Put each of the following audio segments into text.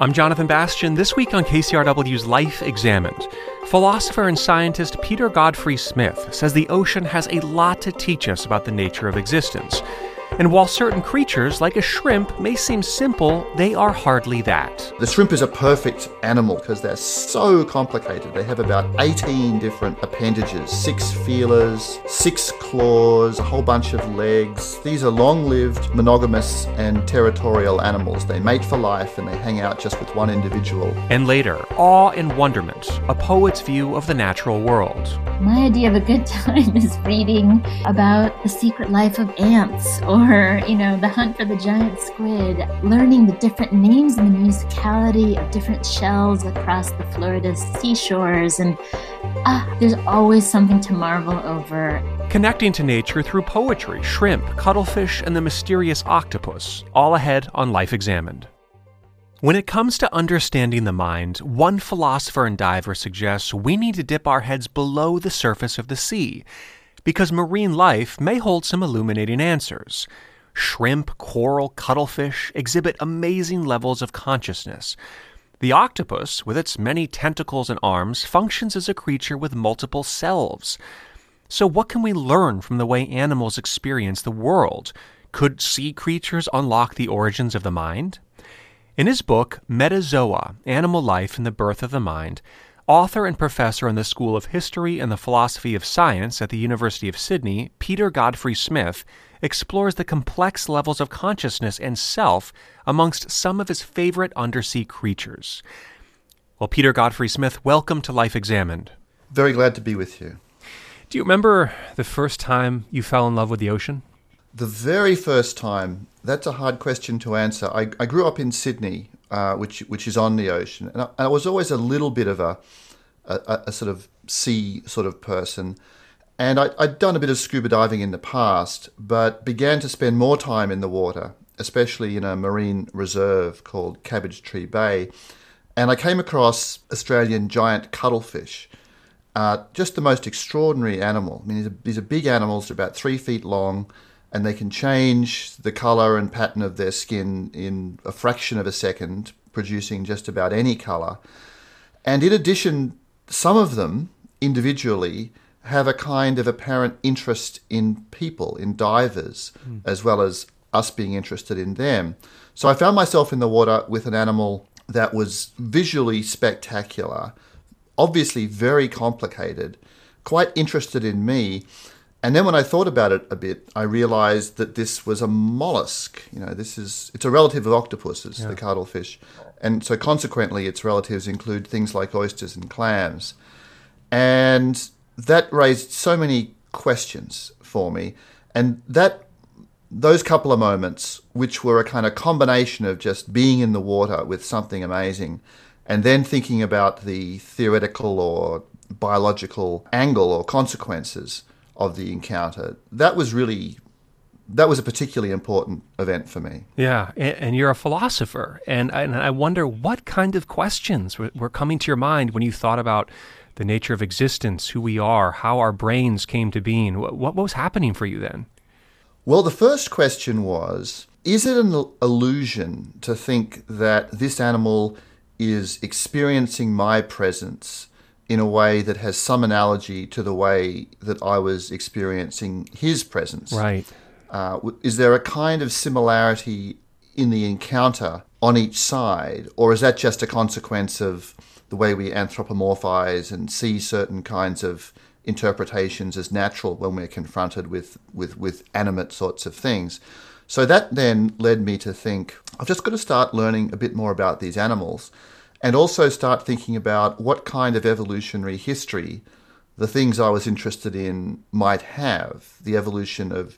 I'm Jonathan Bastian. This week on KCRW's Life Examined, philosopher and scientist Peter Godfrey Smith says the ocean has a lot to teach us about the nature of existence. And while certain creatures, like a shrimp, may seem simple, they are hardly that. The shrimp is a perfect animal because they're so complicated. They have about 18 different appendages six feelers, six claws, a whole bunch of legs. These are long lived, monogamous, and territorial animals. They mate for life and they hang out just with one individual. And later, awe and wonderment, a poet's view of the natural world. My idea of a good time is reading about the secret life of ants or or, you know, the hunt for the giant squid, learning the different names and the musicality of different shells across the Florida seashores. And ah, there's always something to marvel over. Connecting to nature through poetry, shrimp, cuttlefish, and the mysterious octopus, all ahead on Life Examined. When it comes to understanding the mind, one philosopher and diver suggests we need to dip our heads below the surface of the sea because marine life may hold some illuminating answers. Shrimp, coral, cuttlefish exhibit amazing levels of consciousness. The octopus, with its many tentacles and arms, functions as a creature with multiple selves. So, what can we learn from the way animals experience the world? Could sea creatures unlock the origins of the mind? In his book, Metazoa Animal Life and the Birth of the Mind, Author and professor in the School of History and the Philosophy of Science at the University of Sydney, Peter Godfrey Smith explores the complex levels of consciousness and self amongst some of his favorite undersea creatures. Well, Peter Godfrey Smith, welcome to Life Examined. Very glad to be with you. Do you remember the first time you fell in love with the ocean? The very first time, that's a hard question to answer. I, I grew up in Sydney, uh, which which is on the ocean. And I, I, was always a little bit of a, a, a sort of sea sort of person. And I, I'd done a bit of scuba diving in the past, but began to spend more time in the water, especially in a marine reserve called Cabbage Tree Bay. And I came across Australian giant cuttlefish. Uh, just the most extraordinary animal. I mean, these are, these are big animals, they're about three feet long and they can change the color and pattern of their skin in a fraction of a second, producing just about any color. And in addition, some of them individually have a kind of apparent interest in people, in divers, mm. as well as us being interested in them. So I found myself in the water with an animal that was visually spectacular, obviously very complicated, quite interested in me and then when I thought about it a bit, I realized that this was a mollusk. You know, this is it's a relative of octopuses, yeah. the cuttlefish. And so consequently its relatives include things like oysters and clams. And that raised so many questions for me. And that those couple of moments, which were a kind of combination of just being in the water with something amazing, and then thinking about the theoretical or biological angle or consequences of the encounter. That was really that was a particularly important event for me. Yeah, and, and you're a philosopher, and, and I wonder what kind of questions were, were coming to your mind when you thought about the nature of existence, who we are, how our brains came to being. What, what was happening for you then? Well, the first question was Is it an illusion to think that this animal is experiencing my presence in a way that has some analogy to the way that I was experiencing his presence. Right. Uh, is there a kind of similarity in the encounter on each side, or is that just a consequence of the way we anthropomorphize and see certain kinds of interpretations as natural when we're confronted with, with, with animate sorts of things? So that then led me to think I've just got to start learning a bit more about these animals and also start thinking about what kind of evolutionary history the things I was interested in might have the evolution of,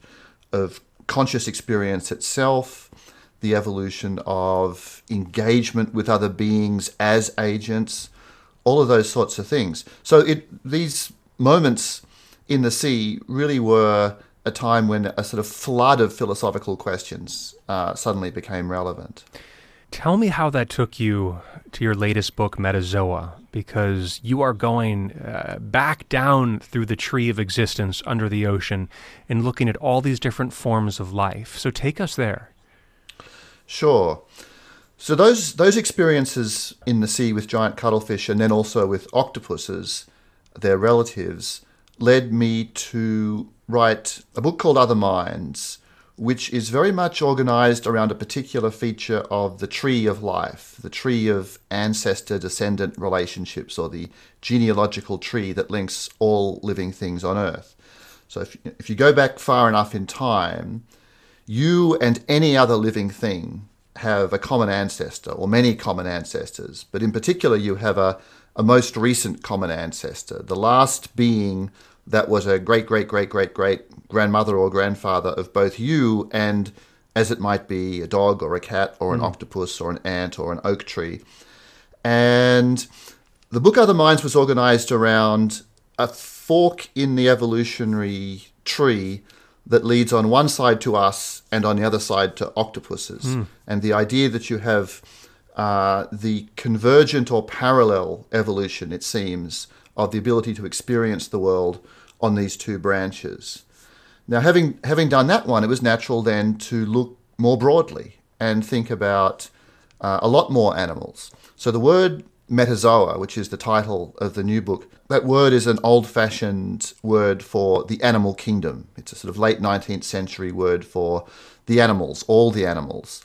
of conscious experience itself, the evolution of engagement with other beings as agents, all of those sorts of things. So it, these moments in the sea really were a time when a sort of flood of philosophical questions uh, suddenly became relevant. Tell me how that took you to your latest book, Metazoa, because you are going uh, back down through the tree of existence under the ocean and looking at all these different forms of life. So take us there. Sure. So those those experiences in the sea with giant cuttlefish and then also with octopuses, their relatives, led me to write a book called Other Minds, which is very much organized around a particular feature of the tree of life, the tree of ancestor descendant relationships, or the genealogical tree that links all living things on Earth. So if, if you go back far enough in time, you and any other living thing have a common ancestor, or many common ancestors, but in particular, you have a, a most recent common ancestor, the last being that was a great, great, great, great, great grandmother or grandfather of both you and, as it might be, a dog or a cat or an mm. octopus or an ant or an oak tree. And the book Other Minds was organized around a fork in the evolutionary tree that leads on one side to us and on the other side to octopuses. Mm. And the idea that you have uh, the convergent or parallel evolution, it seems, of the ability to experience the world on these two branches. Now, having having done that one, it was natural then to look more broadly and think about uh, a lot more animals. So the word metazoa, which is the title of the new book, that word is an old-fashioned word for the animal kingdom. It's a sort of late 19th century word for the animals, all the animals.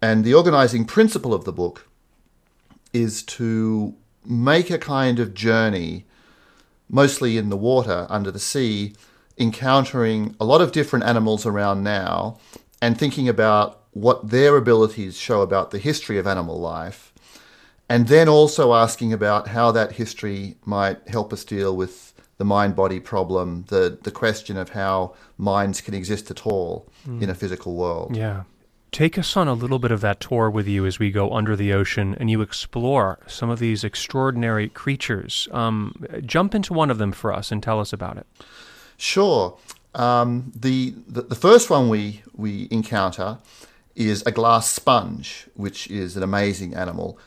And the organizing principle of the book is to make a kind of journey mostly in the water under the sea, encountering a lot of different animals around now and thinking about what their abilities show about the history of animal life. And then also asking about how that history might help us deal with the mind body problem, the, the question of how minds can exist at all mm. in a physical world. Yeah. Take us on a little bit of that tour with you as we go under the ocean and you explore some of these extraordinary creatures. Um, jump into one of them for us and tell us about it. Sure. Um, the, the, the first one we we encounter is a glass sponge, which is an amazing animal.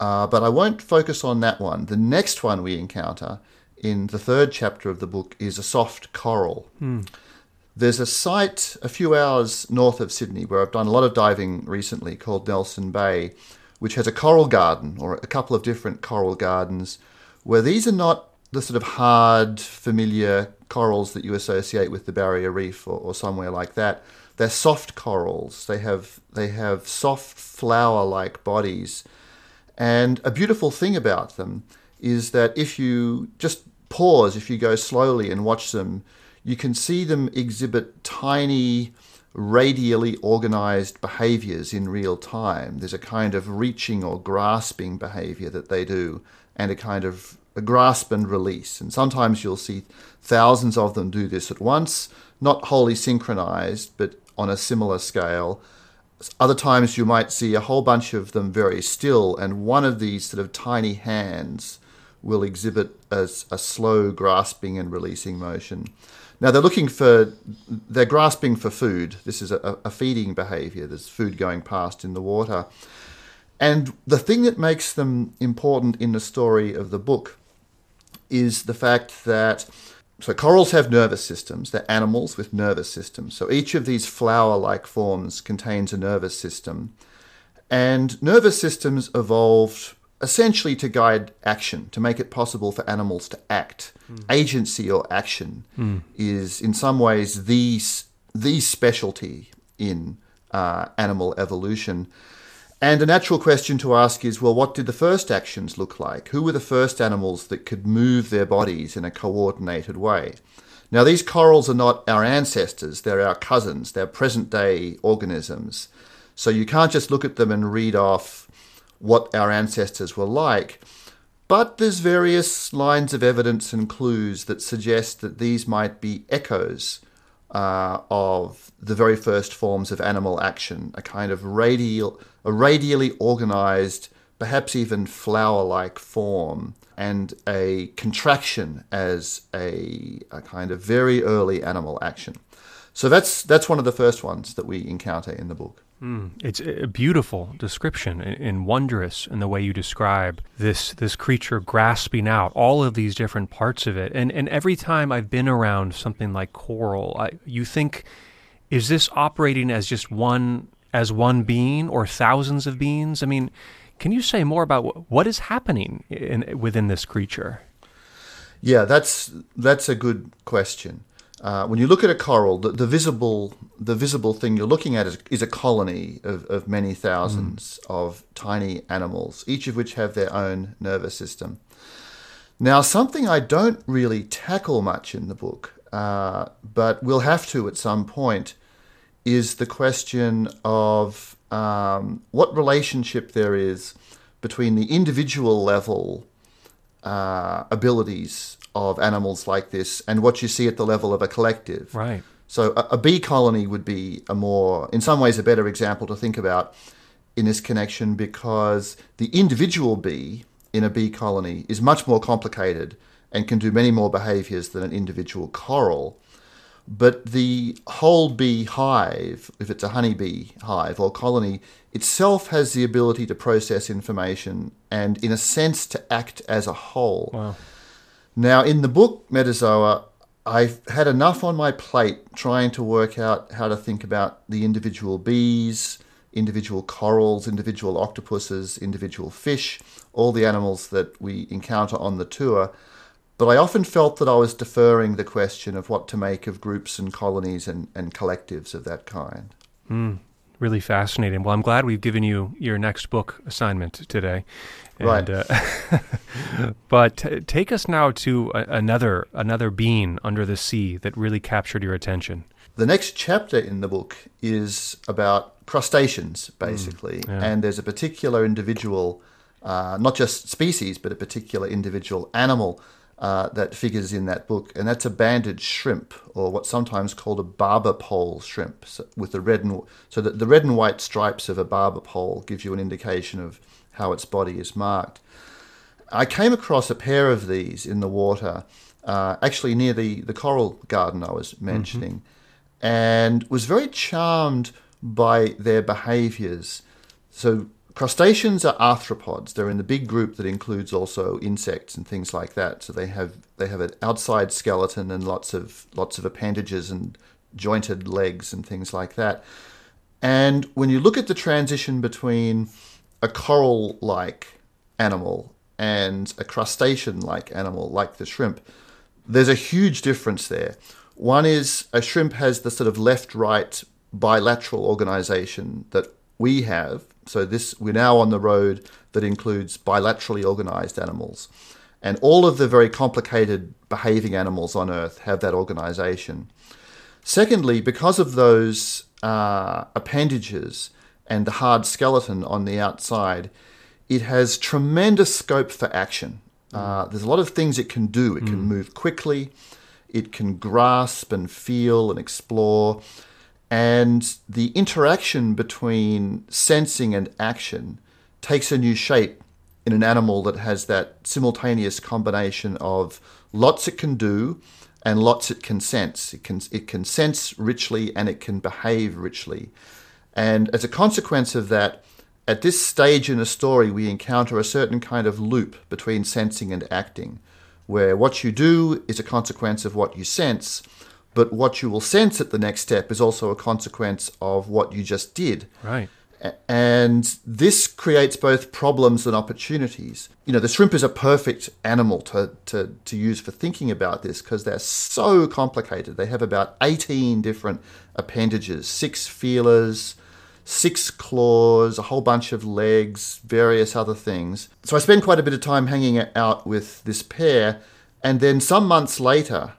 Uh, but I won't focus on that one. The next one we encounter in the third chapter of the book is a soft coral. Hmm. There's a site a few hours north of Sydney where I've done a lot of diving recently called Nelson Bay, which has a coral garden or a couple of different coral gardens where these are not the sort of hard, familiar corals that you associate with the barrier reef or, or somewhere like that. They're soft corals. They have they have soft flower-like bodies, and a beautiful thing about them is that if you just pause, if you go slowly and watch them, you can see them exhibit tiny, radially organized behaviors in real time. There's a kind of reaching or grasping behavior that they do, and a kind of a grasp and release. And sometimes you'll see thousands of them do this at once, not wholly synchronized, but on a similar scale. Other times you might see a whole bunch of them very still, and one of these sort of tiny hands will exhibit a, a slow grasping and releasing motion. Now they're looking for, they're grasping for food. This is a, a feeding behavior. There's food going past in the water. And the thing that makes them important in the story of the book is the fact that so corals have nervous systems. They're animals with nervous systems. So each of these flower-like forms contains a nervous system. And nervous systems evolved essentially to guide action, to make it possible for animals to act. Mm. Agency or action mm. is, in some ways, the, the specialty in uh, animal evolution. And a natural question to ask is well, what did the first actions look like? Who were the first animals that could move their bodies in a coordinated way? Now, these corals are not our ancestors, they're our cousins, they're present day organisms. So you can't just look at them and read off what our ancestors were like. But there's various lines of evidence and clues that suggest that these might be echoes uh, of the very first forms of animal action, a kind of radial, a radially organized, perhaps even flower-like form, and a contraction as a, a kind of very early animal action. So that's that's one of the first ones that we encounter in the book. Mm, it's a beautiful description and wondrous in the way you describe this this creature grasping out all of these different parts of it. And and every time I've been around something like coral, I, you think, is this operating as just one as one being or thousands of beings? I mean, can you say more about what is happening in, within this creature? Yeah, that's that's a good question. Uh, when you look at a coral, the, the, visible the visible thing you're looking at is, is a colony of, of many thousands mm. of tiny animals, each of which have their own nervous system. Now, something I don't really tackle much in the book, uh, but we'll have to at some point, is the question of um, what relationship there is between the individual level uh, abilities of animals like this and what you see at the level of a collective. Right. So a, a bee colony would be a more, in some ways, a better example to think about in this connection because the individual bee in a bee colony is much more complicated and can do many more behaviors than an individual coral. But the whole bee hive, if it's a honeybee hive or colony, itself has the ability to process information and, in a sense, to act as a whole. Wow. Now, in the book Metazoa, I've had enough on my plate trying to work out how to think about the individual bees, individual corals, individual octopuses, individual fish, all the animals that we encounter on the tour. But I often felt that I was deferring the question of what to make of groups and colonies and, and collectives of that kind. Mm, really fascinating. Well, I'm glad we've given you your next book assignment today. And, right. Uh, but t- take us now to a- another another being under the sea that really captured your attention. The next chapter in the book is about crustaceans, basically, mm, yeah. and there's a particular individual, uh, not just species, but a particular individual animal uh, that figures in that book, and that's a banded shrimp, or what's sometimes called a barber pole shrimp, so with the red and so that the red and white stripes of a barber pole gives you an indication of how its body is marked. I came across a pair of these in the water, uh, actually near the, the coral garden I was mm-hmm. mentioning, mm-hmm. and was very charmed by their behaviors. So, crustaceans are arthropods. They're in the big group that includes also insects and things like that. So they have they have an outside skeleton and lots of lots of appendages and jointed legs and things like that. And when you look at the transition between a coral like animal and a crustacean like animal, like the shrimp, there's a huge difference there. One is a shrimp has the sort of left right bilateral organization that we have. So this we're now on the road that includes bilaterally organized animals. And all of the very complicated behaving animals on Earth have that organization. Secondly, because of those uh, appendages, and the hard skeleton on the outside, it has tremendous scope for action. Mm. Uh, there's a lot of things it can do. It mm. can move quickly, it can grasp and feel and explore. And the interaction between sensing and action takes a new shape in an animal that has that simultaneous combination of lots it can do and lots it can sense. It can, it can sense richly and it can behave richly. And as a consequence of that, at this stage in a story, we encounter a certain kind of loop between sensing and acting, where what you do is a consequence of what you sense, but what you will sense at the next step is also a consequence of what you just did. Right. And this creates both problems and opportunities. You know, the shrimp is a perfect animal to, to, to use for thinking about this because they're so complicated. They have about 18 different appendages, six feelers, six claws, a whole bunch of legs, various other things. So I spend quite a bit of time hanging out with this pair, and then some months later,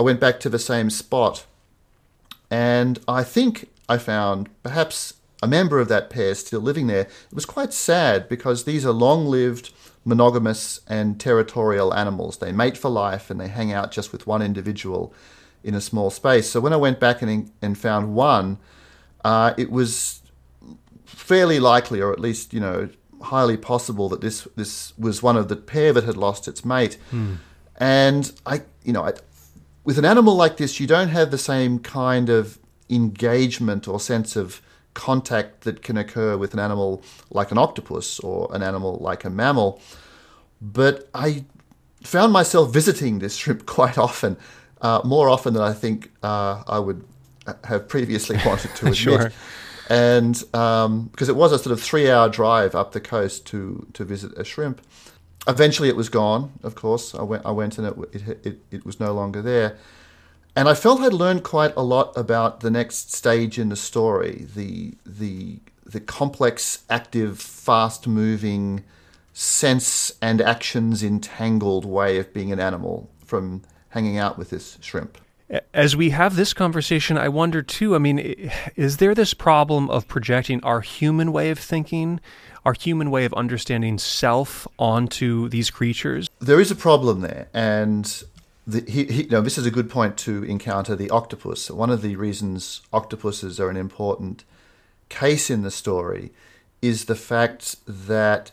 I went back to the same spot, and I think I found perhaps a member of that pair still living there. It was quite sad because these are long lived, monogamous, and territorial animals. They mate for life and they hang out just with one individual in a small space. So when I went back and, and found one, uh, it was fairly likely, or at least you know highly possible, that this this was one of the pair that had lost its mate. Hmm. And I, you know, I, with an animal like this, you don't have the same kind of engagement or sense of contact that can occur with an animal like an octopus or an animal like a mammal. But I found myself visiting this shrimp quite often, uh, more often than I think uh, I would have previously wanted to admit. sure. and um, because it was a sort of three-hour drive up the coast to to visit a shrimp. Eventually, it was gone. Of course, I went. I went, and it it, it, it was no longer there. And I felt I'd learned quite a lot about the next stage in the story, the the the complex, active, fast-moving, sense and actions entangled way of being an animal from hanging out with this shrimp. As we have this conversation, I wonder too. I mean, is there this problem of projecting our human way of thinking, our human way of understanding self onto these creatures? There is a problem there, and the, he, he, this is a good point to encounter the octopus. One of the reasons octopuses are an important case in the story is the fact that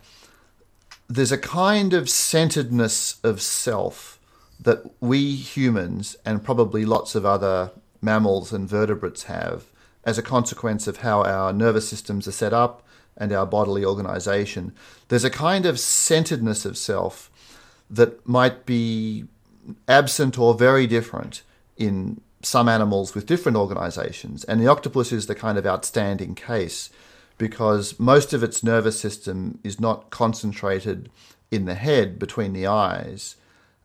there's a kind of centeredness of self that we humans and probably lots of other mammals and vertebrates have as a consequence of how our nervous systems are set up and our bodily organization. There's a kind of centeredness of self that might be absent or very different in some animals with different organizations. And the octopus is the kind of outstanding case because most of its nervous system is not concentrated in the head between the eyes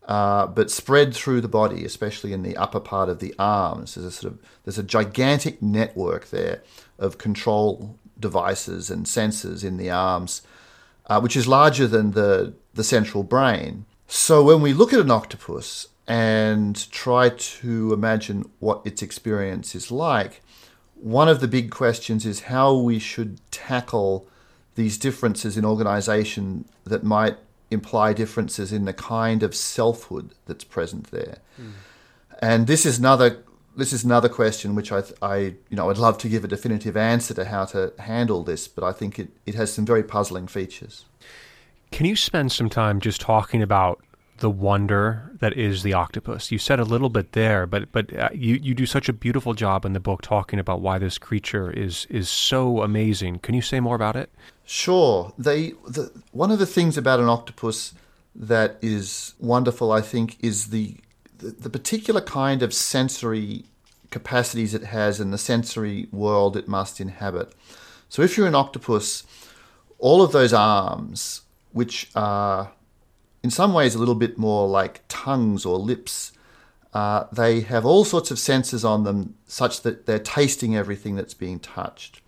uh, but spread through the body, especially in the upper part of the arms. There's a sort of there's a gigantic network there of control devices and sensors in the arms, uh, which is larger than the the central brain. So when we look at an octopus and try to imagine what its experience is like, one of the big questions is how we should tackle these differences in organization that might imply differences in the kind of selfhood that's present there. Mm. And this is another this is another question which I, I you know I'd love to give a definitive answer to how to handle this, but I think it, it has some very puzzling features. Can you spend some time just talking about the wonder that is the octopus? You said a little bit there, but but uh, you you do such a beautiful job in the book talking about why this creature is is so amazing. Can you say more about it? Sure. They the, one of the things about an octopus that is wonderful, I think, is the, the, the particular kind of sensory capacities it has and the sensory world it must inhabit. So if you're an octopus, all of those arms, which are in some ways a little bit more like tongues or lips, uh, they have all sorts of sensors on them such that they're tasting everything that's being touched.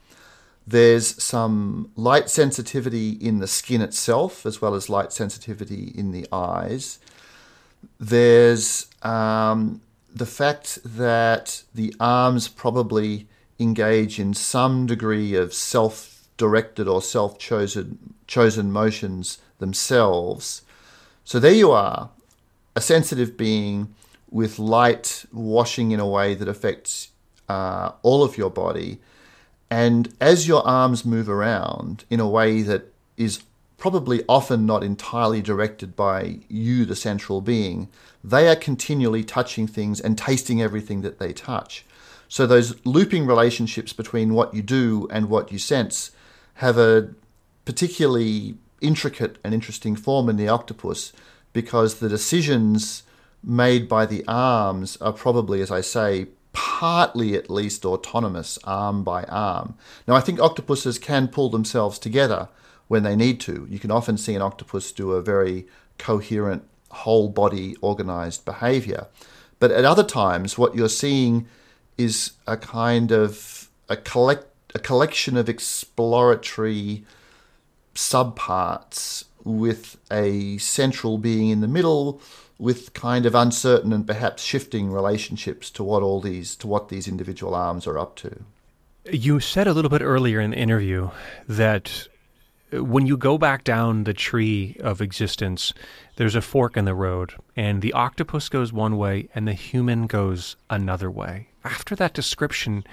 There's some light sensitivity in the skin itself, as well as light sensitivity in the eyes. There's um, the fact that the arms probably engage in some degree of self directed or self chosen chosen motions themselves. So there you are, a sensitive being with light washing in a way that affects uh, all of your body and as your arms move around in a way that is probably often not entirely directed by you, the central being, they are continually touching things and tasting everything that they touch. So those looping relationships between what you do and what you sense have a particularly intricate and interesting form in the octopus because the decisions made by the arms are probably, as I say, partly at least autonomous arm by arm. Now, I think octopuses can pull themselves together when they need to. You can often see an octopus do a very coherent, whole body organized behavior. But at other times, what you're seeing is a kind of a collect a collection of exploratory subparts with a central being in the middle with kind of uncertain and perhaps shifting relationships to what all these to what these individual arms are up to. You said a little bit earlier in the interview that when you go back down the tree of existence, there's a fork in the road, and the octopus goes one way and the human goes another way. After that description,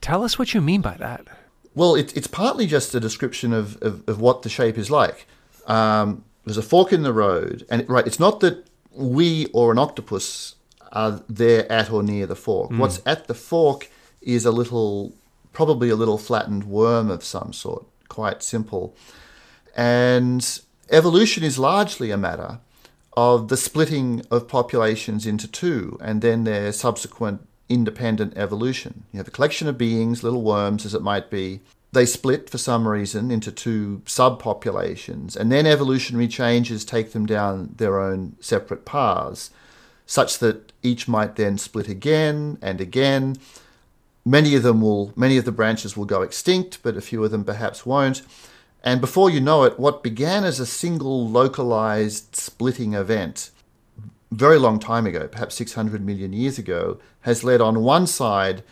tell us what you mean by that. Well, it, it's partly just a description of, of, of what the shape is like. Um, there's a fork in the road, and it, right, it's not that we or an octopus are there at or near the fork. Mm. What's at the fork is a little, probably a little flattened worm of some sort, quite simple. And evolution is largely a matter of the splitting of populations into two and then their subsequent independent evolution. You have a collection of beings, little worms as it might be. They split for some reason into two subpopulations, and then evolutionary changes take them down their own separate paths, such that each might then split again and again. Many of them will, many of the branches will go extinct, but a few of them perhaps won't. And before you know it, what began as a single localized splitting event very long time ago, perhaps 600 million years ago, has led on one side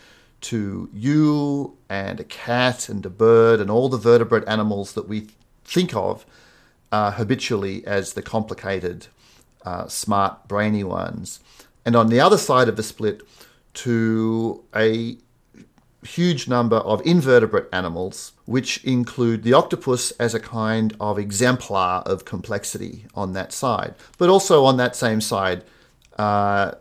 to you and a cat and a bird and all the vertebrate animals that we think of uh, habitually as the complicated, uh, smart, brainy ones. And on the other side of the split, to a huge number of invertebrate animals, which include the octopus as a kind of exemplar of complexity on that side. But also on that same side, uh,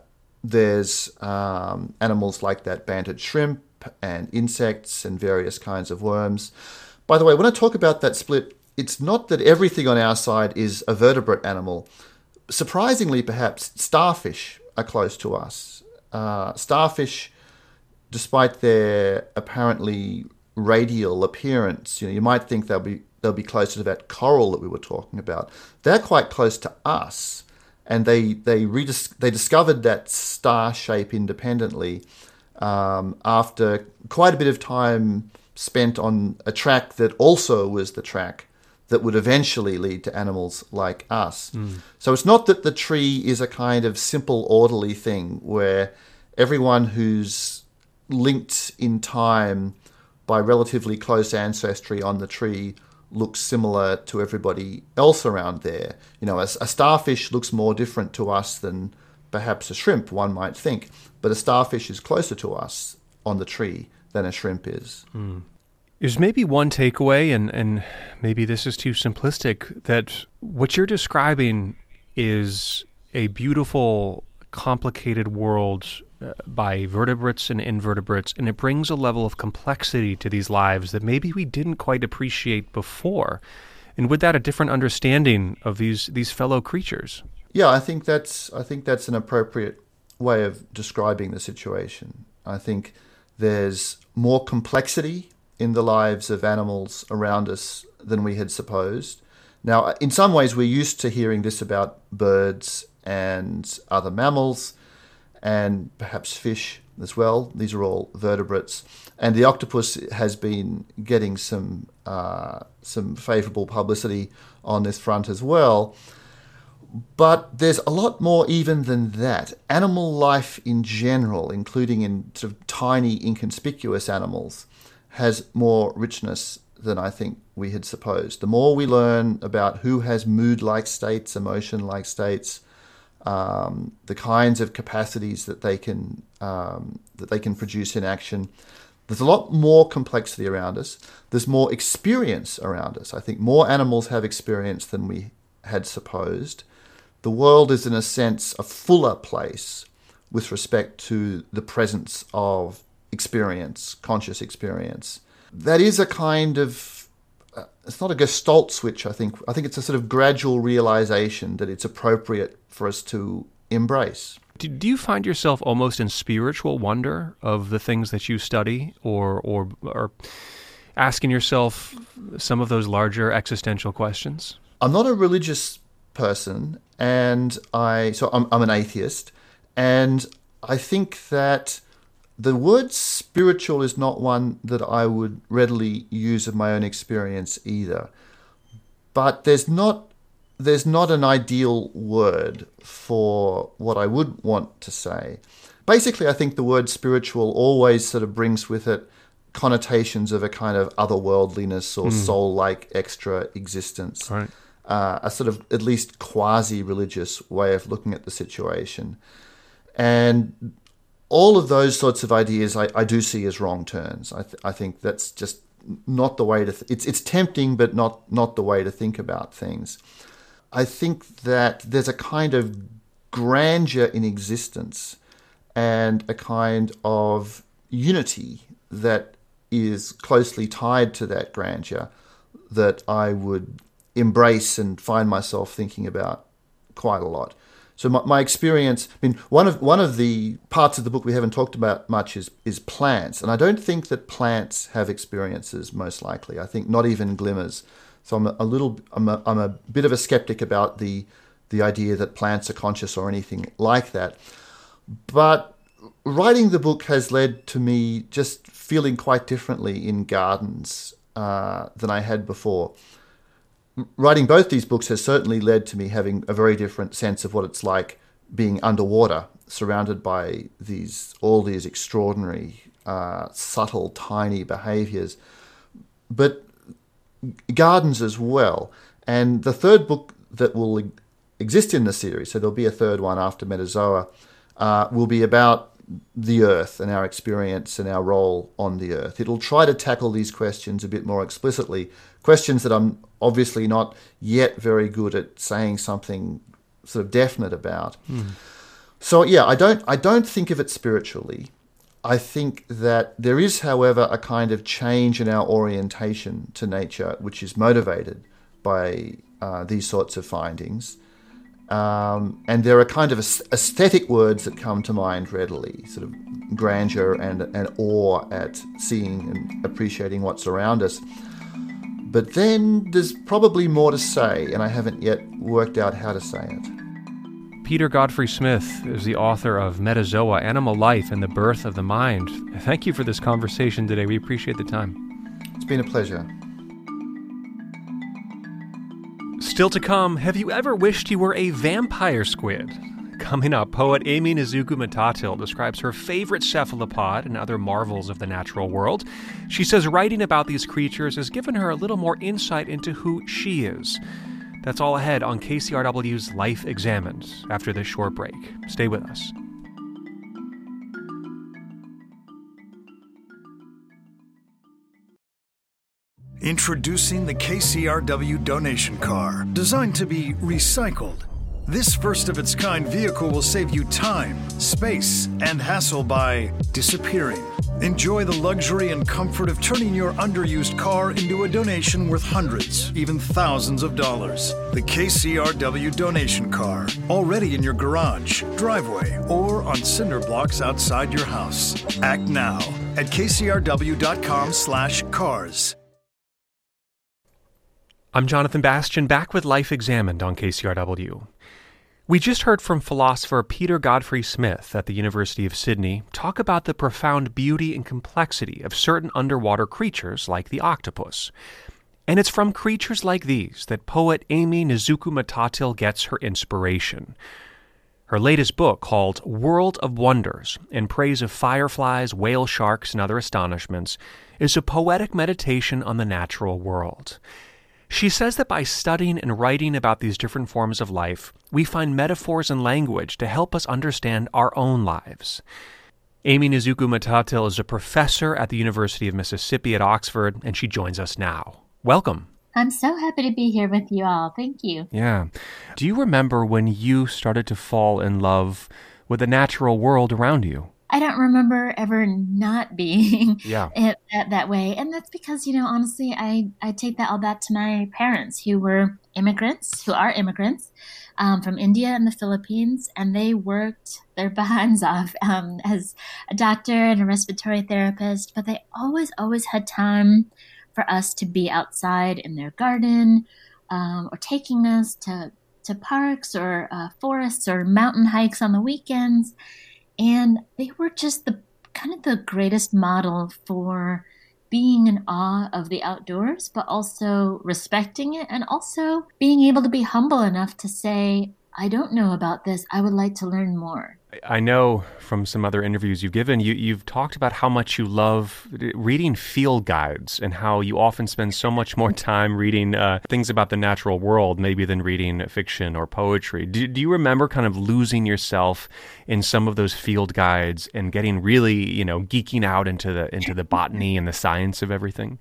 there's um, animals like that banded shrimp and insects and various kinds of worms. By the way, when I talk about that split, it's not that everything on our side is a vertebrate animal. Surprisingly, perhaps, starfish are close to us. Uh, starfish despite their apparently radial appearance, you know, you might think they'll be they'll be closer to that coral that we were talking about. They're quite close to us, and they they redis- they discovered that star shape independently um, after quite a bit of time spent on a track that also was the track that would eventually lead to animals like us. Mm. So it's not that the tree is a kind of simple, orderly thing where everyone who's linked in time by relatively close ancestry on the tree looks similar to everybody else around there. You know, a, a, starfish looks more different to us than perhaps a shrimp, one might think, but a starfish is closer to us on the tree than a shrimp is. Mm. There's maybe one takeaway, and, and maybe this is too simplistic, that what you're describing is a beautiful, complicated world by vertebrates and invertebrates, and it brings a level of complexity to these lives that maybe we didn't quite appreciate before. And with that, a different understanding of these these fellow creatures. Yeah, I think that's I think that's an appropriate way of describing the situation. I think there's more complexity in the lives of animals around us than we had supposed. Now, in some ways, we're used to hearing this about birds and other mammals and perhaps fish as well. These are all vertebrates, and the octopus has been getting some uh, some favourable publicity on this front as well. But there's a lot more even than that. Animal life in general, including in sort of tiny, inconspicuous animals, has more richness than I think we had supposed. The more we learn about who has mood like states, emotion like states, um, the kinds of capacities that they can um, that they can produce in action. There's a lot more complexity around us. There's more experience around us. I think more animals have experience than we had supposed. The world is, in a sense, a fuller place with respect to the presence of experience, conscious experience. That is a kind of Uh, it's not a gestalt switch. I think I think it's a sort of gradual realization that it's appropriate for us to embrace. Do, do you find yourself almost in spiritual wonder of the things that you study, or or or asking yourself some of those larger existential questions? I'm not a religious person, and I so I'm, I'm an atheist, and I think that the word spiritual is not one that I would readily use of my own experience either. But there's not there's not an ideal word for what I would want to say. Basically, I think the word spiritual always sort of brings with it connotations of a kind of otherworldliness or mm. soul like extra existence. Right. Uh, a sort of at least quasi religious way of looking at the situation. And all of those sorts of ideas I, I do see as wrong turns. I, th- I think that's just not the way to. Th- it's it's tempting, but not not the way to think about things. I think that there's a kind of grandeur in existence and a kind of unity that is closely tied to that grandeur that I would embrace and find myself thinking about quite a lot. So my, my experience, I mean, one of one of the parts of the book we haven't talked about much is is plants, and I don't think that plants have experiences. Most likely, I think not even glimmers. So I'm a, little, I'm a, I'm a bit of a skeptic about the the idea that plants are conscious or anything like that. But writing the book has led to me just feeling quite differently in gardens uh, than I had before writing both these books has certainly led to me having a very different sense of what it's like being underwater, surrounded by these all these extraordinary, uh, subtle, tiny behaviors, but gardens as well. And the third book that will exist in the series, so there'll be a third one after Metazoa, uh, will be about the earth and our experience and our role on the earth. It'll try to tackle these questions a bit more explicitly, questions that I'm obviously not yet very good at saying something sort of definite about. Mm. So yeah, I don't I don't think of it spiritually. I think that there is, however, a kind of change in our orientation to nature, which is motivated by uh, these sorts of findings. Um, and there are kind of aesthetic words that come to mind readily, sort of grandeur and, and awe at seeing and appreciating what's around us. But then there's probably more to say, and I haven't yet worked out how to say it. Peter Godfrey Smith is the author of Metazoa Animal Life and the Birth of the Mind. Thank you for this conversation today. We appreciate the time. It's been a pleasure. Still to come, have you ever wished you were a vampire squid? Coming up, poet Aimee Nezhukumatathil describes her favorite cephalopod and other marvels of the natural world. She says writing about these creatures has given her a little more insight into who she is. That's all ahead on KCRW's Life Examined after this short break. Stay with us. Introducing the KCRW donation car, designed to be recycled. This first of its kind vehicle will save you time, space, and hassle by disappearing. Enjoy the luxury and comfort of turning your underused car into a donation worth hundreds, even thousands of dollars. The KCRW donation car, already in your garage, driveway, or on cinder blocks outside your house. Act now at kcrw.com/cars. I'm Jonathan Bastian, back with Life Examined on KCRW. We just heard from philosopher Peter Godfrey Smith at the University of Sydney talk about the profound beauty and complexity of certain underwater creatures like the octopus. And it's from creatures like these that poet Aimee Nezhukumatathil gets her inspiration. Her latest book, called World of Wonders In Praise of Fireflies, Whale Sharks, and Other Astonishments, is a poetic meditation on the natural world. She says that by studying and writing about these different forms of life, we find metaphors and language to help us understand our own lives. Aimee Nezhukumatathil is a professor at the University of Mississippi at Oxford, and she joins us now. Welcome. I'm so happy to be here with you all. Thank you. Yeah. Do you remember when you started to fall in love with the natural world around you? I don't remember ever not being yeah. it, that, that way. And that's because, you know, honestly, I, I take that all back to my parents who were immigrants, who are immigrants um, from India and the Philippines. And they worked their behinds off um, as a doctor and a respiratory therapist. But they always, always had time for us to be outside in their garden um, or taking us to, to parks or uh, forests or mountain hikes on the weekends and they were just the kind of the greatest model for being in awe of the outdoors, but also respecting it and also being able to be humble enough to say, I don't know about this. I would like to learn more. I know from some other interviews you've given, you, you've talked about how much you love reading field guides and how you often spend so much more time reading uh, things about the natural world, maybe than reading fiction or poetry. Do, do you remember kind of losing yourself in some of those field guides and getting really, you know, geeking out into the into the botany and the science of everything?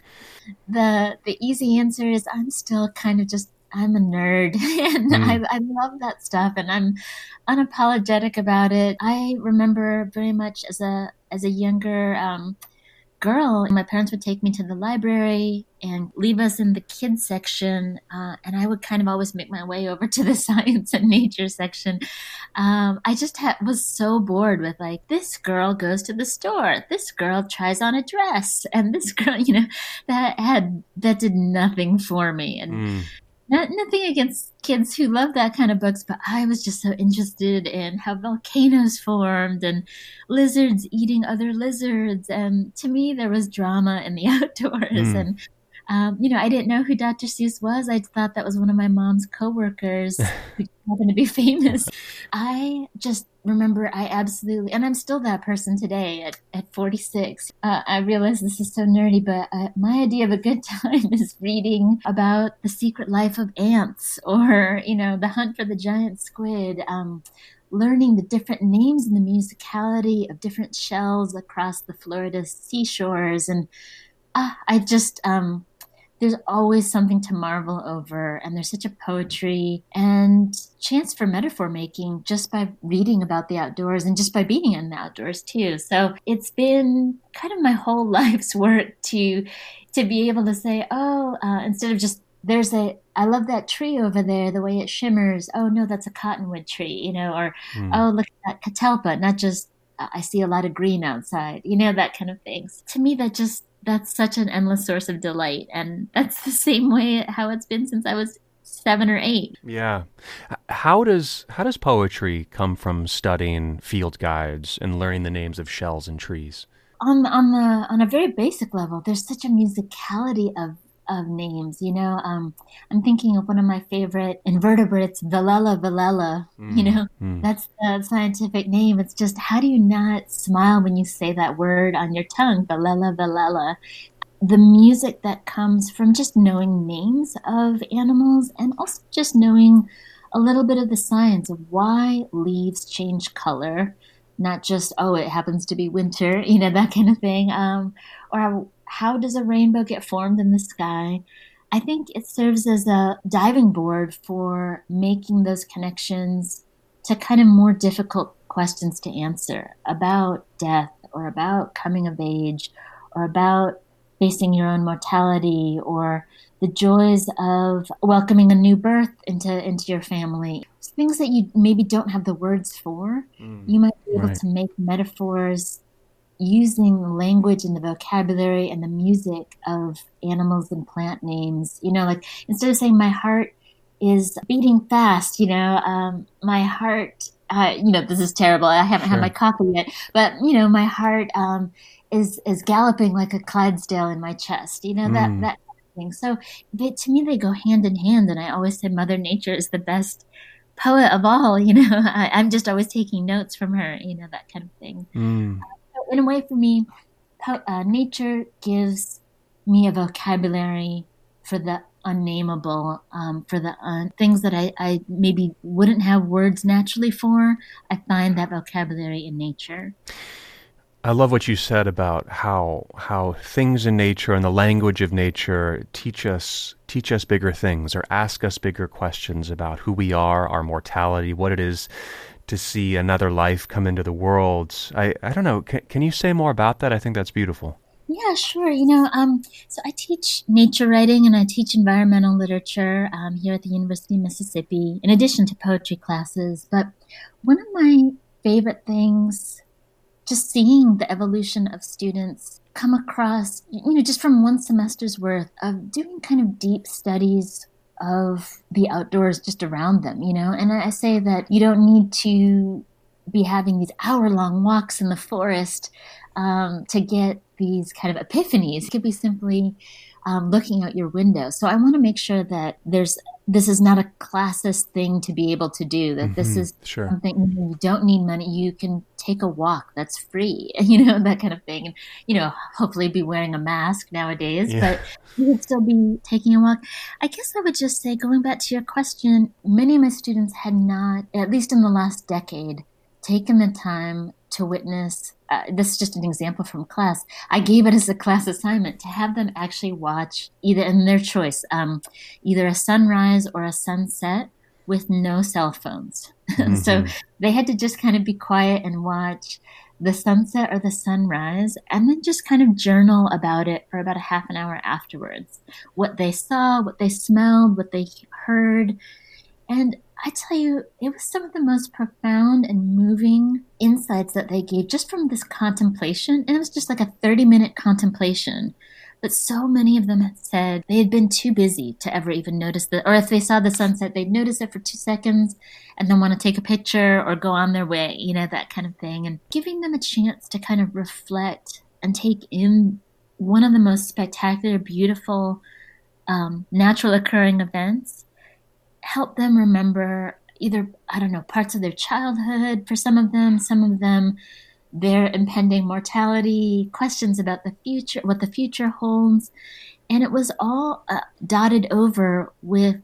The the easy answer is I'm still kind of just I'm a nerd and mm. I, I love that stuff and I'm unapologetic about it. I remember very much as a as a younger um, girl, my parents would take me to the library and leave us in the kids section, uh, and I would kind of always make my way over to the science and nature section. Um, I just ha- was so bored with like this girl goes to the store, this girl tries on a dress, and this girl, you know, that had that did nothing for me, and. Mm. Not, nothing against kids who love that kind of books, but I was just so interested in how volcanoes formed and lizards eating other lizards. And to me, there was drama in the outdoors. Mm. And um, you know, I didn't know who Dr. Seuss was. I thought that was one of my mom's coworkers who happened to be famous. I just remember I absolutely, and I'm still that person today at, at 46. Uh, I realize this is so nerdy, but uh, my idea of a good time is reading about the secret life of ants or, you know, the hunt for the giant squid. Um, learning the different names and the musicality of different shells across the Florida seashores. And uh, I just, um, there's always something to marvel over and there's such a poetry and chance for metaphor making just by reading about the outdoors and just by being in the outdoors too so it's been kind of my whole life's work to to be able to say oh uh, instead of just there's a I love that tree over there, the way it shimmers. Oh no, that's a cottonwood tree, you know, or mm. oh look at that catalpa, not just I see a lot of green outside, you know, that kind of things. To me, that just that's such an endless source of delight and that's the same way how it's been since i was seven or eight. Yeah. How does how does poetry come from studying field guides and learning the names of shells and trees? On on the on a very basic level there's such a musicality of of names. You know, um, I'm thinking of one of my favorite invertebrates, Velella velella. Mm, you know, mm. that's the scientific name. It's just how do you not smile when you say that word on your tongue, Velella velella? The music that comes from just knowing names of animals and also just knowing a little bit of the science of why leaves change color not just oh it happens to be winter you know that kind of thing um, or how does a rainbow get formed in the sky? I think it serves as a diving board for making those connections to kind of more difficult questions to answer about death or about coming of age or about facing your own mortality or the joys of welcoming a new birth into into your family things that you maybe don't have the words for mm, you might be able right. to make metaphors using the language and the vocabulary and the music of animals and plant names. You know, like instead of saying my heart is beating fast, you know, um, my heart, uh, you know, this is terrible. I haven't sure. had my coffee yet, but you know, my heart um, is is galloping like a Clydesdale in my chest. You know that mm. that thing. So they, to me, they go hand in hand. And I always say Mother Nature is the best poet of all. You know, I, am just always taking notes from her. You know, that kind of thing. Mm in a way, for me, uh, nature gives me a vocabulary for the unnameable, um, for the un- things that I, I maybe wouldn't have words naturally for. I find that vocabulary in nature. I love what you said about how how things in nature and the language of nature teach us teach us bigger things or ask us bigger questions about who we are, our mortality, what it is to see another life come into the world. I, I don't know. Can, can you say more about that? I think that's beautiful. Yeah, sure. You know, um, so I teach nature writing and I teach environmental literature um, here at the University of Mississippi, in addition to poetry classes. But one of my favorite things, just seeing the evolution of students come across, you know, just from one semester's worth of doing kind of deep studies of the outdoors just around them, you know? And I say that you don't need to be having these hour long walks in the forest um, to get these kind of epiphanies. It could be simply um, looking out your window. So I want to make sure that there's this is not a classist thing to be able to do. That mm-hmm, this is sure. something you don't need money. You can take a walk that's free. You know that kind of thing, and you know hopefully be wearing a mask nowadays, yeah. but you would still be taking a walk. I guess I would just say, going back to your question, many of my students had not, at least in the last decade, taken the time to witness uh, this is just an example from class. I gave it as a class assignment to have them actually watch either in their choice, um, either a sunrise or a sunset with no cell phones. Mm-hmm. so they had to just kind of be quiet and watch the sunset or the sunrise and then just kind of journal about it for about a half an hour afterwards. What they saw, what they smelled, what they heard. And I tell you, it was some of the most profound and moving insights that they gave just from this contemplation. And it was just like a 30 minute contemplation but so many of them had said they had been too busy to ever even notice the, or if they saw the sunset, they'd notice it for two seconds and then want to take a picture or go on their way, you know, that kind of thing. And giving them a chance to kind of reflect and take in one of the most spectacular, beautiful, um, natural occurring events, help them remember either, I don't know, parts of their childhood for some of them, some of them their impending mortality, questions about the future, what the future holds. And it was all uh, dotted over with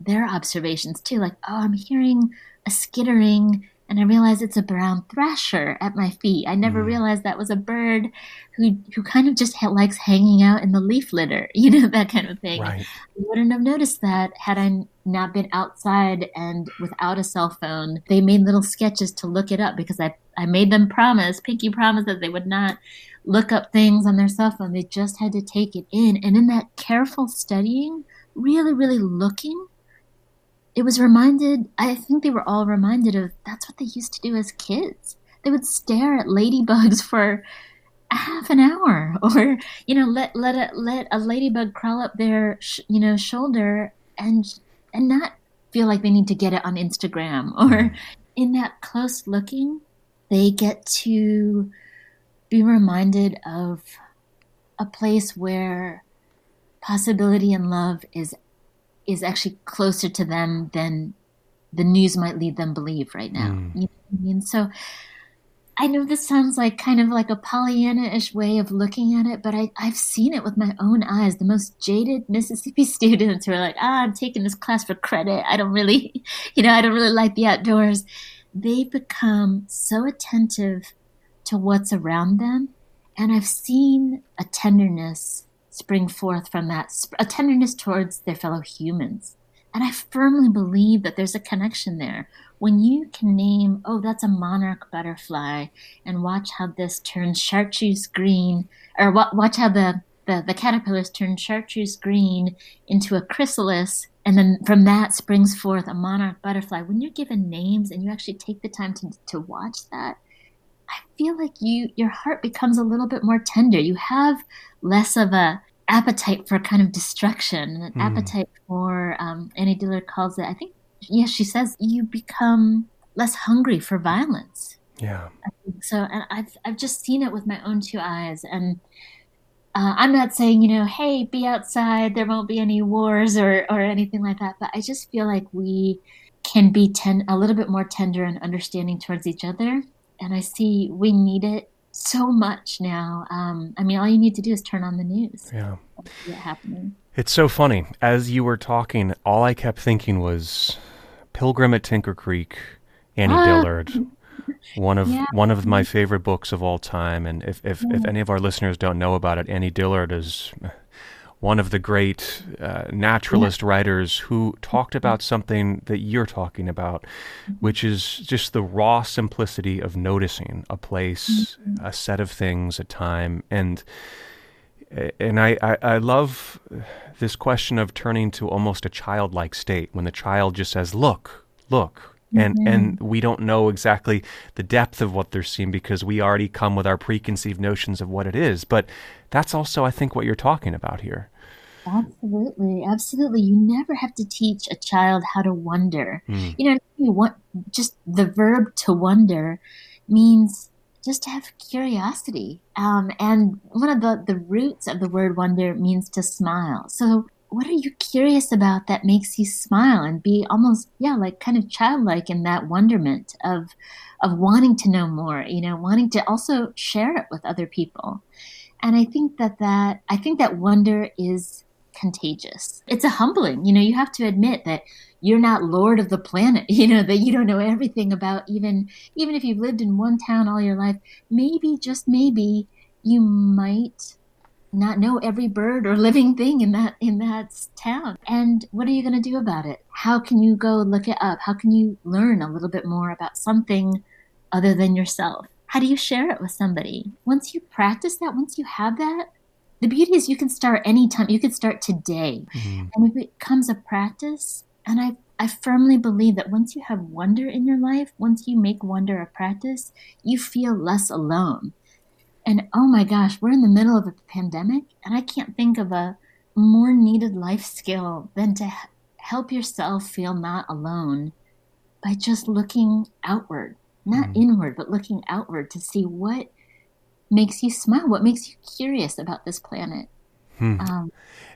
their observations too. Like, oh, I'm hearing a skittering and I realize it's a brown thrasher at my feet. I never mm. realized that was a bird who who kind of just ha- likes hanging out in the leaf litter, you know, that kind of thing. Right. I wouldn't have noticed that had I not been outside and without a cell phone. They made little sketches to look it up because I I made them promise, pinky promise that they would not look up things on their cell phone. They just had to take it in. And in that careful studying, really, really looking, it was reminded, I think they were all reminded of that's what they used to do as kids. They would stare at ladybugs for half an hour or, you know, let, let a, let a ladybug crawl up their, sh- you know, shoulder and, and not feel like they need to get it on Instagram or mm-hmm. in that close looking, they get to be reminded of a place where possibility and love is is actually closer to them than the news might lead them believe right now. Mm. You know I mean? So I know this sounds like kind of like a Pollyanna-ish way of looking at it, but I, I've seen it with my own eyes. The most jaded Mississippi students who are like, ah, I'm taking this class for credit. I don't really, you know, I don't really like the outdoors. They become so attentive to what's around them. And I've seen a tenderness spring forth from that, a tenderness towards their fellow humans. And I firmly believe that there's a connection there. When you can name, oh, that's a monarch butterfly, and watch how this turns chartreuse green, or watch how the, the, the caterpillars turn chartreuse green into a chrysalis, and then from that springs forth a monarch butterfly. When you're given names and you actually take the time to, to watch that, I feel like you your heart becomes a little bit more tender. You have less of a appetite for kind of destruction, an mm. appetite for um, Annie Dillard calls it. I think yes, she says you become less hungry for violence. Yeah. So, and I've I've just seen it with my own two eyes, and uh, I'm not saying you know, hey, be outside, there won't be any wars or or anything like that, but I just feel like we can be ten a little bit more tender and understanding towards each other and I see we need it so much now. Um, I mean, all you need to do is turn on the news. Yeah, it happening. It's so funny. As you were talking, all I kept thinking was Pilgrim at Tinker Creek, Annie ah. Dillard. One of yeah. one of my favorite books of all time, and if if, yeah. if any of our listeners don't know about it, Annie Dillard is one of the great uh, naturalist yeah. writers who talked about something that you're talking about, which is just the raw simplicity of noticing a place, mm-hmm. a set of things, a time, and and I, I, I love this question of turning to almost a childlike state when the child just says, "Look, look." and mm-hmm. and we don't know exactly the depth of what they're seeing because we already come with our preconceived notions of what it is but that's also i think what you're talking about here Absolutely, absolutely. You never have to teach a child how to wonder. Mm. You know, you want just the verb to wonder means just to have curiosity. Um, and one of the, the roots of the word wonder means to smile. So what are you curious about that makes you smile and be almost yeah like kind of childlike in that wonderment of of wanting to know more you know wanting to also share it with other people and i think that that i think that wonder is contagious. It's a humbling, you know, you have to admit that you're not lord of the planet, you know, that you don't know everything about even even if you've lived in one town all your life, maybe just maybe you might not know every bird or living thing in that in that town. And what are you going to do about it? How can you go look it up? How can you learn a little bit more about something other than yourself? how do you share it with somebody? Once you practice that, once you have that, the beauty is you can start anytime. You can start today. Mm-hmm. And it becomes a practice. And I, I firmly believe that once you have wonder in your life, once you make wonder a practice, you feel less alone. And oh my gosh, we're in the middle of a pandemic, and I can't think of a more needed life skill than to help yourself feel not alone by just looking outward, not mm. inward, but looking outward to see what makes you smile, what makes you curious about this planet. Hmm. Um,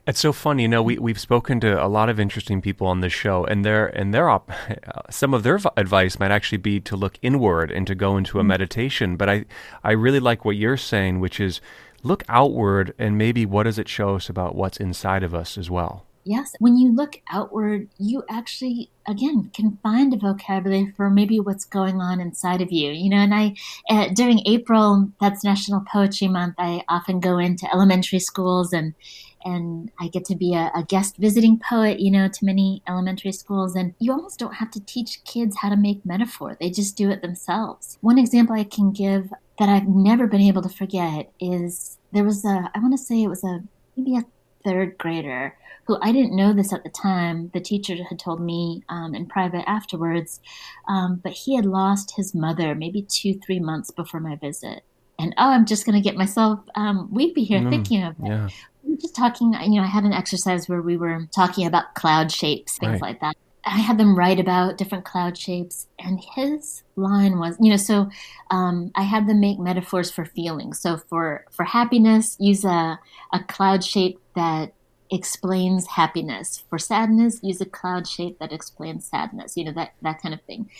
it's so funny, you know. We we've spoken to a lot of interesting people on this show, and their and their op- some of their advice might actually be to look inward and to go into a mm-hmm. meditation. But I I really like what you're saying, which is look outward and maybe what does it show us about what's inside of us as well. Yes, when you look outward, you actually, again, can find a vocabulary for maybe what's going on inside of you. You know, and I, uh, during April, that's National Poetry Month, I often go into elementary schools and and I get to be a, a, guest visiting poet, you know, to many elementary schools. And you almost don't have to teach kids how to make metaphor, they just do it themselves. One example I can give that I've never been able to forget is there was a, I want to say it was a, maybe a third grader who I didn't know this at the time. The teacher had told me um, in private afterwards, um, but he had lost his mother maybe two, three months before my visit. And oh, I'm just going to get myself um, weepy here mm, thinking of it. Yeah just talking, you know, I had an exercise where we were talking about cloud shapes, things right. like that. I had them write about different cloud shapes, and his line was, you know, so um, I had them make metaphors for feelings. So for for happiness, use a a cloud shape that explains happiness. For sadness, use a cloud shape that explains sadness. You know that that kind of thing.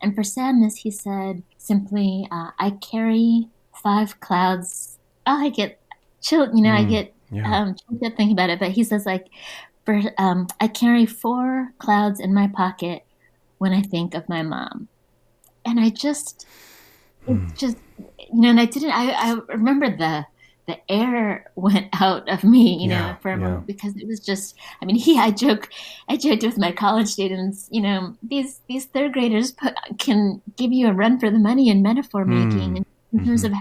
And for sadness, he said simply, uh, "I carry five clouds." Oh, I get chilled, You know, mm. I get yeah. Um, thinking about it, but he says like, for um, I carry four clouds in my pocket when I think of my mom, and I just, hmm. it just, you know, and I didn't. I, I remember the the air went out of me, you yeah, know, for a moment because it was just. I mean, he. I joke, I joked with my college students. You know, these these third graders put, can give you a run for the money in metaphor mm. making in mm-hmm. terms of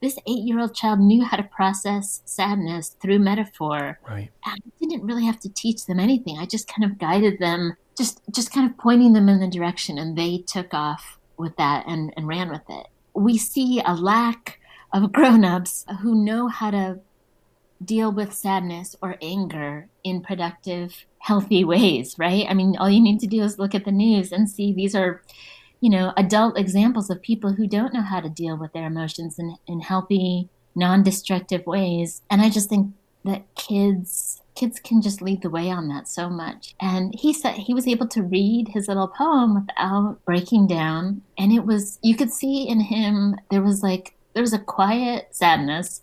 this eight year old child knew how to process sadness through metaphor. Right. I didn't really have to teach them anything. I just kind of guided them, just just kind of pointing them in the direction, and they took off with that and, and ran with it. We see a lack of grown ups who know how to deal with sadness or anger in productive, healthy ways, right? I mean, all you need to do is look at the news and see these are you know, adult examples of people who don't know how to deal with their emotions in, in healthy, non-destructive ways. And I just think that kids kids can just lead the way on that so much. And he said he was able to read his little poem without breaking down. And it was you could see in him there was like there was a quiet sadness,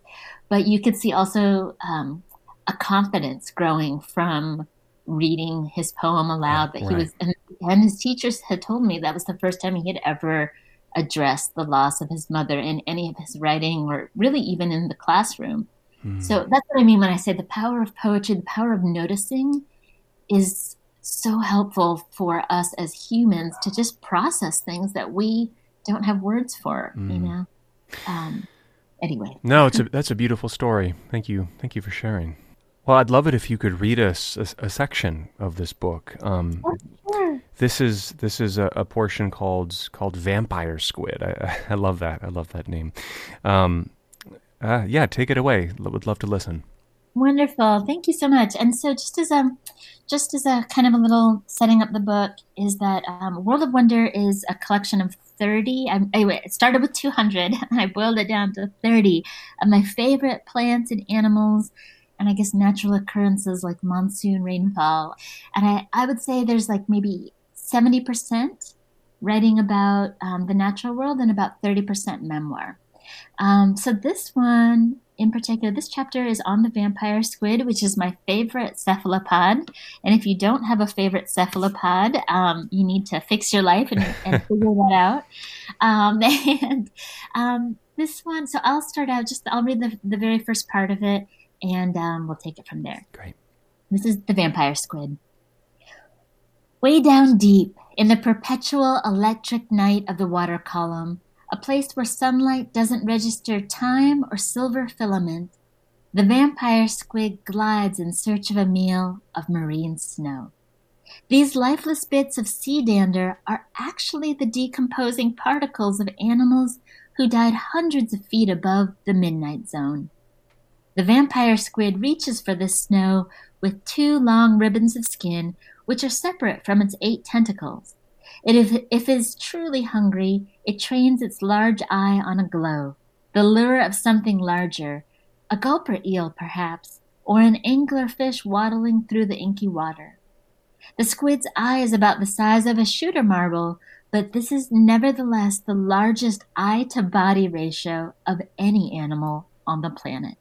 but you could see also um, a confidence growing from reading his poem aloud that right. he was and, and his teachers had told me that was the first time he had ever addressed the loss of his mother in any of his writing or really even in the classroom hmm. so that's what i mean when i say the power of poetry the power of noticing is so helpful for us as humans to just process things that we don't have words for you hmm. know um, anyway no it's a that's a beautiful story thank you thank you for sharing well, I'd love it if you could read us a, a, section of this book. Um, oh, sure. This is this is a, a, portion called called Vampire Squid. I, I love that. I love that name. Um, uh, yeah, take it away. Would love to listen. Wonderful. Thank you so much. And so, just as a just as a kind of a little setting up the book is that um, World of Wonder is a collection of 30. I'm, anyway, it started with 200, and I boiled it down to 30 of my favorite plants and animals and I guess natural occurrences like monsoon rainfall. And I, I would say there's like maybe 70% writing about um, the natural world and about 30% memoir. Um, so this one in particular, this chapter is on the vampire squid, which is my favorite cephalopod. And if you don't have a favorite cephalopod, um, you need to fix your life and, and figure that out. Um, and um, this one, so I'll start out just, I'll read the, the very first part of it and um, we'll take it from there. Great. This is the vampire squid. Way down deep in the perpetual electric night of the water column, a place where sunlight doesn't register time or silver filament, the vampire squid glides in search of a meal of marine snow. These lifeless bits of sea dander are actually the decomposing particles of animals who died hundreds of feet above the midnight zone. The vampire squid reaches for this snow with two long ribbons of skin, which are separate from its eight tentacles. If, if it is truly hungry, it trains its large eye on a glow, the lure of something larger, a gulper eel perhaps, or an angler fish waddling through the inky water. The squid's eye is about the size of a shooter marble, but this is nevertheless the largest eye to body ratio of any animal on the planet.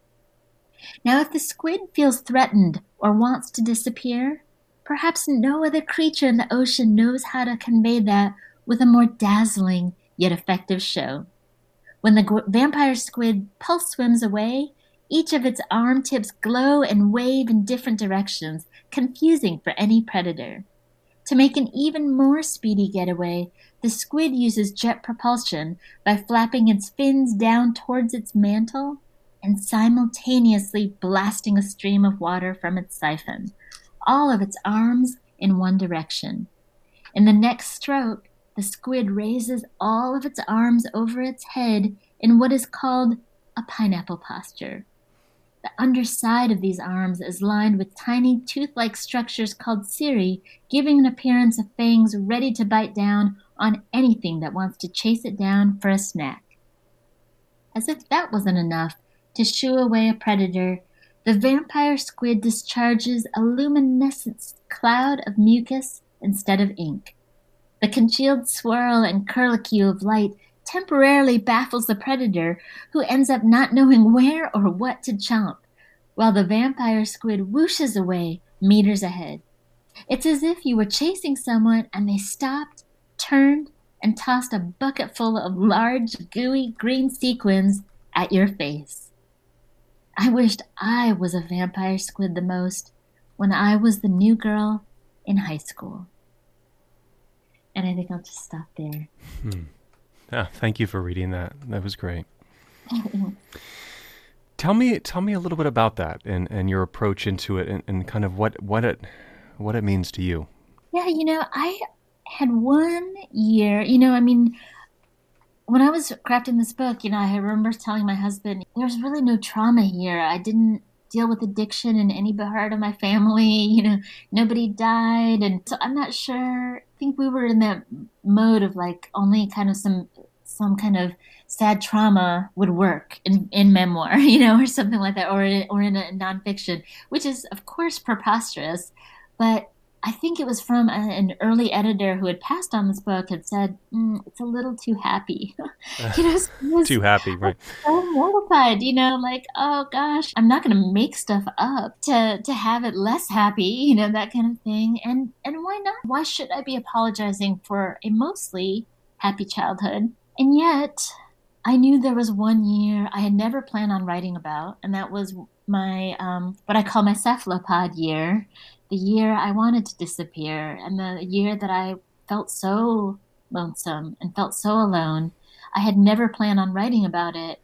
Now, if the squid feels threatened or wants to disappear, perhaps no other creature in the ocean knows how to convey that with a more dazzling yet effective show. When the vampire squid pulse swims away, each of its arm tips glow and wave in different directions, confusing for any predator. To make an even more speedy getaway, the squid uses jet propulsion by flapping its fins down towards its mantle and simultaneously blasting a stream of water from its siphon, all of its arms in one direction. In the next stroke, the squid raises all of its arms over its head in what is called a pineapple posture. The underside of these arms is lined with tiny tooth like structures called cirri, giving an appearance of fangs ready to bite down on anything that wants to chase it down for a snack. As if that wasn't enough to shoo away a predator, the vampire squid discharges a luminescent cloud of mucus instead of ink. The congealed swirl and curlicue of light temporarily baffles the predator, who ends up not knowing where or what to chomp, while the vampire squid whooshes away meters ahead. It's as if you were chasing someone and they stopped, turned, and tossed a bucket full of large, gooey green sequins at your face. I wished I was a vampire squid the most when I was the new girl in high school. And I think I'll just stop there. Hmm. Yeah, thank you for reading that. That was great. tell me, tell me a little bit about that and, and your approach into it, and, and kind of what what it what it means to you. Yeah, you know, I had one year. You know, I mean, when I was crafting this book, you know, I remember telling my husband, "There's really no trauma here. I didn't deal with addiction in any part of my family. You know, nobody died, and so I'm not sure I think we were in that mode of like only kind of some some kind of sad trauma would work in, in memoir, you know, or something like that, or or in a nonfiction, which is of course preposterous, but I think it was from a, an early editor who had passed on this book had said mm, it's a little too happy. you know, too happy, right? So mortified, you know, like oh gosh, I'm not going to make stuff up to to have it less happy, you know, that kind of thing. And and why not? Why should I be apologizing for a mostly happy childhood? And yet, I knew there was one year I had never planned on writing about, and that was my um, what I call my cephalopod year the year I wanted to disappear and the year that I felt so lonesome and felt so alone. I had never planned on writing about it.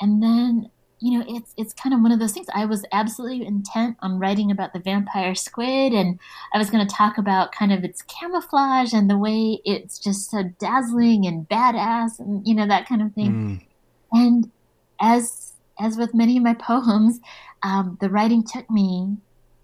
And then, you know, it's it's kind of one of those things. I was absolutely intent on writing about the vampire squid and I was going to talk about kind of its camouflage and the way it's just so dazzling and badass and you know that kind of thing. Mm. And as as with many of my poems, um, the writing took me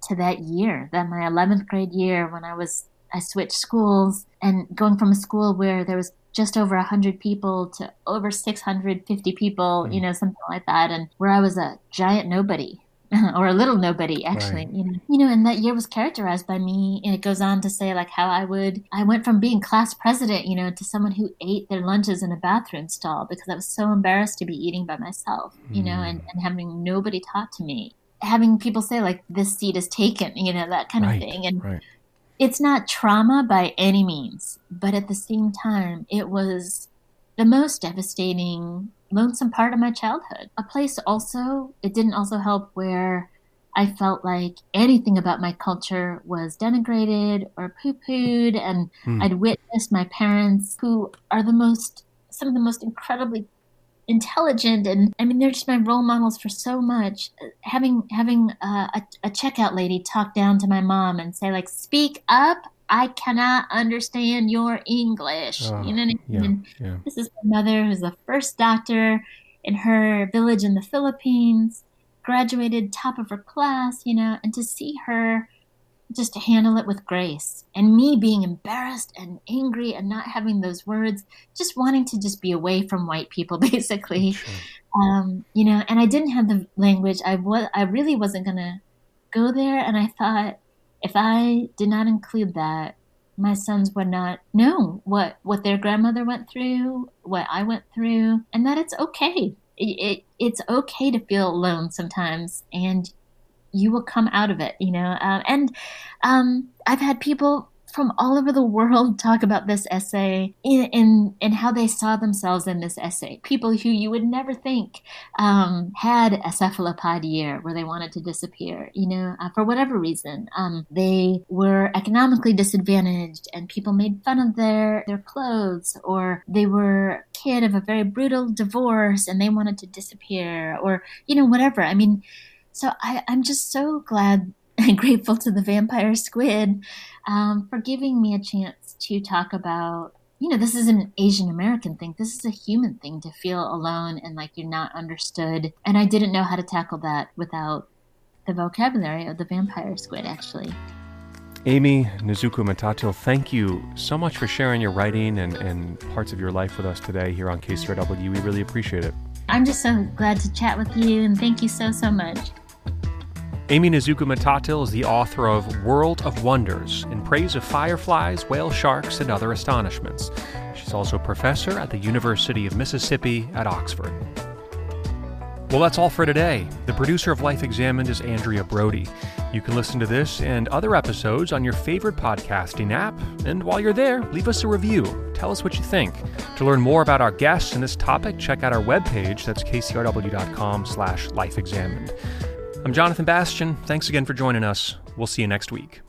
to that year, that my 11th grade year when I was, I switched schools and going from a school where there was just over 100 people to over 650 people, mm. you know, something like that. And where I was a giant nobody or a little nobody actually right. you know you know and that year was characterized by me and it goes on to say like how i would i went from being class president you know to someone who ate their lunches in a bathroom stall because i was so embarrassed to be eating by myself you know and, mm. and having nobody talk to me having people say like this seat is taken, you know, that kind right, of thing. And right. it's not trauma by any means, but at the same time, it was the most devastating, lonesome part of my childhood. A place also, it didn't also help where I felt like anything about my culture was denigrated or poo pooed. And hmm. I'd witnessed my parents, who are the most some of the most incredibly intelligent and I mean they're just my role models for so much. Having having uh, a, a checkout lady talk down to my mom and say like, "Speak up." I cannot understand your English. Oh, you know I yeah, yeah. This is my mother, who's the first doctor in her village in the Philippines, graduated top of her class, you know, and to see her just to handle it with grace. And me being embarrassed and angry and not having those words just wanting to just be away from white people basically. Um, you know and i didn't have the language. I was i really wasn't going to go there. And i thought if i did not include that my sons would not know what what their grandmother went through what i went through and that it's okay. It, it it's okay to feel alone sometimes. And you will come out of it, you know. Uh, and um, I've had people from all over the world talk about this essay in, in, in how they saw themselves in this essay. People who you would never think um, had a cephalopod year where they wanted to disappear, you know, uh, for whatever reason. Um, they were economically disadvantaged and people made fun of their, their clothes or they were kid of a very brutal divorce and they wanted to disappear or, you know, whatever. I mean, so I, I'm just so glad and grateful to the vampire squid um, for giving me a chance to talk about. You know, this isn't an Asian American thing. This is a human thing to feel alone and like you're not understood. And I didn't know how to tackle that without the vocabulary of the vampire squid, actually. Amy Nizuku Matatil, thank you so much for sharing your writing and, and parts of your life with us today here on KCRW. We really appreciate it. I'm just so glad to chat with you, and thank you so, so much. Aimee Nezhukumatathil is the author of World of Wonders in praise of fireflies, whale sharks, and other astonishments. She's also a professor at the University of Mississippi at Oxford. Well, that's all for today. The producer of Life Examined is Andrea Brody. You can listen to this and other episodes on your favorite podcasting app. And while you're there, leave us a review. Tell us what you think. To learn more about our guests and this topic, check out our webpage. That's kcrw.com slash lifeexamined. I'm Jonathan Bastian. Thanks again for joining us. We'll see you next week.